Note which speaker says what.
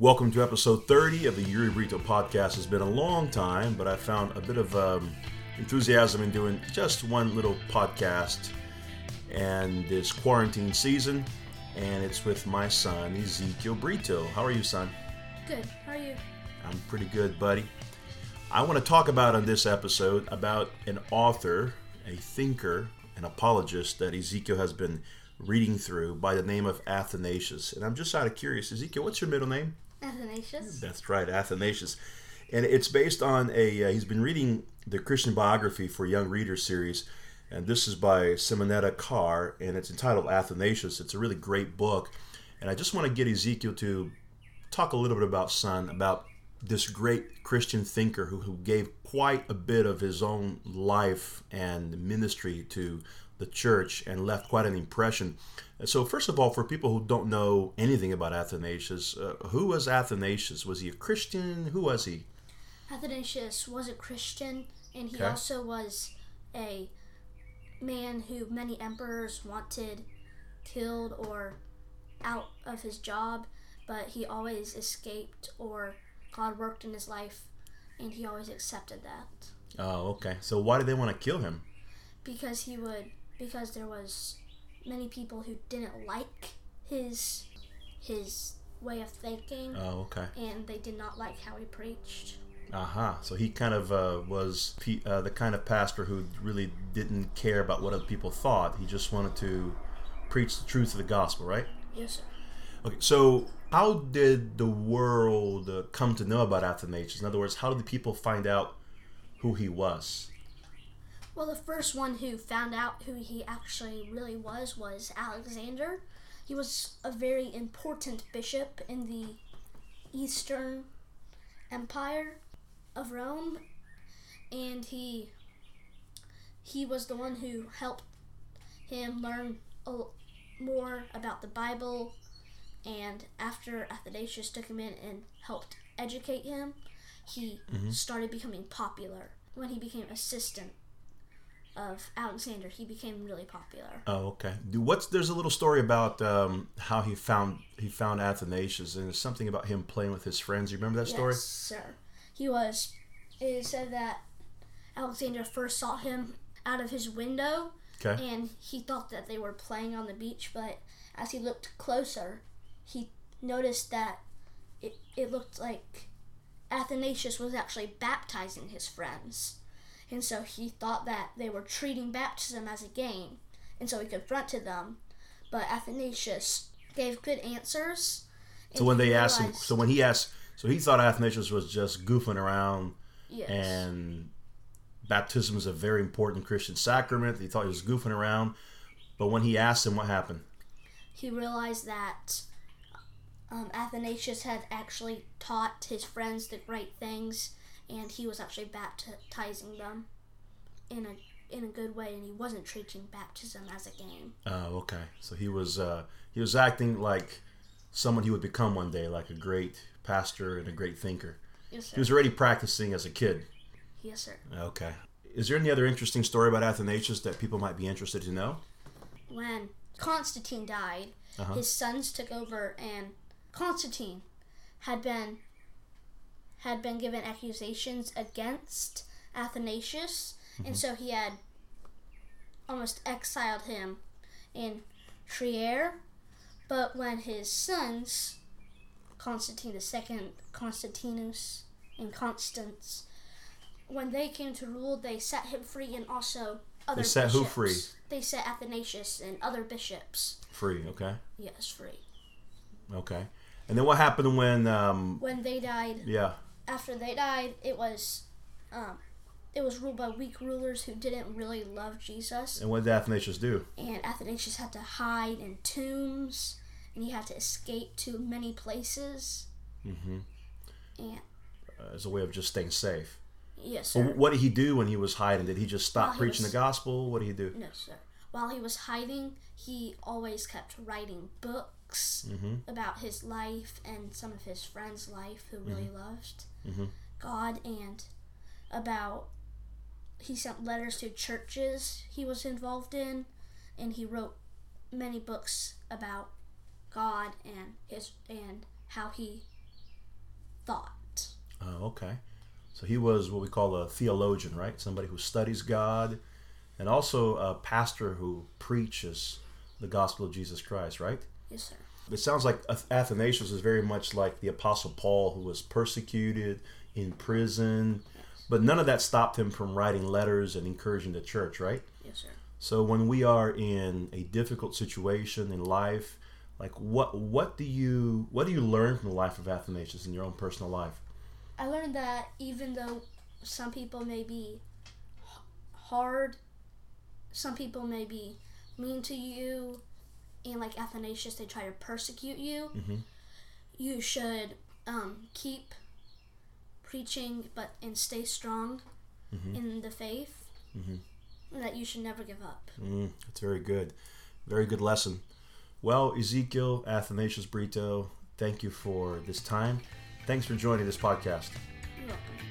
Speaker 1: Welcome to episode 30 of the Yuri Brito podcast. It's been a long time, but I found a bit of um, enthusiasm in doing just one little podcast and this quarantine season, and it's with my son, Ezekiel Brito. How are you, son?
Speaker 2: Good. How are you?
Speaker 1: I'm pretty good, buddy. I want to talk about on this episode about an author, a thinker, an apologist that Ezekiel has been reading through by the name of Athanasius. And I'm just out of curious, Ezekiel, what's your middle name?
Speaker 2: Athanasius.
Speaker 1: That's right, Athanasius. And it's based on a, uh, he's been reading the Christian Biography for Young Readers series, and this is by Simonetta Carr, and it's entitled Athanasius. It's a really great book. And I just want to get Ezekiel to talk a little bit about Son, about this great Christian thinker who, who gave quite a bit of his own life and ministry to the church and left quite an impression. So, first of all, for people who don't know anything about Athanasius, uh, who was Athanasius? Was he a Christian? Who was he?
Speaker 2: Athanasius was a Christian, and he
Speaker 1: Okay.
Speaker 2: also was a man who many emperors wanted killed or out of his job, but he always escaped or God worked in his life, and he always accepted that
Speaker 1: Oh, okay. So, why did they want to kill him?
Speaker 2: because he would because there was many people who didn't like his his way of thinking
Speaker 1: Oh, okay.
Speaker 2: and they did not like how he preached.
Speaker 1: Aha. So he kind of uh, was pe- uh, the kind of pastor who really didn't care about what other people thought. He just wanted to preach the truth of the gospel, right?
Speaker 2: Yes, sir.
Speaker 1: Okay. So how did the world uh, come to know about Athanasius? In other words, how did the people find out who he was?
Speaker 2: Well, the first one who found out who he actually really was was Alexander. He was a very important bishop in the Eastern Empire of Rome, and he he was the one who helped him learn a, more about the Bible. And after Athanasius took him in and helped educate him, he mm-hmm. started becoming popular. When he became assistant of Alexander, he became really popular.
Speaker 1: Oh, okay. What's there's a little story about um, how he found he found Athanasius, and there's something about him playing with his friends. You remember that story?
Speaker 2: Yes, sir. He was. It said that Alexander first saw him out of his window,
Speaker 1: Okay.
Speaker 2: and he thought that they were playing on the beach. But as he looked closer, he noticed that it, it looked like Athanasius was actually baptizing his friends. And so he thought that they were treating baptism as a game. And so he confronted them. But Athanasius gave good answers.
Speaker 1: So when
Speaker 2: he
Speaker 1: they asked him, so when he asked, so he thought Athanasius was just goofing around,
Speaker 2: yes.
Speaker 1: and baptism is a very important Christian sacrament. He thought he was goofing around, but when he asked him, what happened?
Speaker 2: he realized that um, Athanasius had actually taught his friends the right things, and he was actually baptizing them in a in a good way, and he wasn't treating baptism as a game.
Speaker 1: Oh, okay. So he was uh, he was acting like someone he would become one day, like a great pastor and a great thinker.
Speaker 2: Yes, sir.
Speaker 1: He was already practicing as a kid.
Speaker 2: yes, sir.
Speaker 1: Okay. Is there any other interesting story about Athanasius that people might be interested to know?
Speaker 2: When Constantine died,
Speaker 1: Uh-huh.
Speaker 2: his sons took over, and Constantine had been had been given accusations against Athanasius, and so he had almost exiled him in Trier. But when his sons, Constantine II, Constantinus, and Constans, when they came to rule, they set him free and also other They
Speaker 1: set who
Speaker 2: bishops.
Speaker 1: free?
Speaker 2: They set Athanasius and other bishops.
Speaker 1: Free. Okay.
Speaker 2: Yes, free.
Speaker 1: Okay. And then what happened when? Um,
Speaker 2: When they died,
Speaker 1: yeah.
Speaker 2: After they died, it was, um, it was ruled by weak rulers who didn't really love Jesus,
Speaker 1: And what did Athanasius do?
Speaker 2: and Athanasius had to hide in tombs, and he had to escape to many places.
Speaker 1: Mm-hmm.
Speaker 2: And
Speaker 1: Uh, as a way of just staying safe.
Speaker 2: yes,
Speaker 1: So
Speaker 2: sir.
Speaker 1: what did he do when he was hiding? Did he just stop
Speaker 2: While
Speaker 1: preaching
Speaker 2: was-
Speaker 1: the gospel? What did he do?
Speaker 2: No, sir. While he was hiding, he always kept writing books
Speaker 1: Mm-hmm.
Speaker 2: about his life and some of his friends' life who really loved
Speaker 1: Mhm.
Speaker 2: God and about he sent letters to churches he was involved in and he wrote many books about God and his and how he thought.
Speaker 1: Oh, okay. So he was what we call a theologian, right? Somebody who studies God, and also a pastor who preaches the gospel of Jesus Christ, right?
Speaker 2: Yes, sir.
Speaker 1: It sounds like Athanasius is very much like the Apostle Paul, who was persecuted, in prison, but none of that stopped him from writing letters and encouraging the church, right?
Speaker 2: Yes, sir.
Speaker 1: So when we are in a difficult situation in life, like what what do you what do you learn from the life of Athanasius in your own personal life?
Speaker 2: I learned that even though some people may be hard, some people may be mean to you, and like Athanasius, they try to persecute you.
Speaker 1: Mm-hmm.
Speaker 2: You should um, keep preaching, but and stay strong
Speaker 1: Mhm.
Speaker 2: in the faith.
Speaker 1: Mhm.
Speaker 2: That you should never give up.
Speaker 1: Mm, that's very good, very good lesson. Well, Ezekiel Athanasius Brito, thank you for this time. Thanks for joining this podcast.
Speaker 2: You're welcome.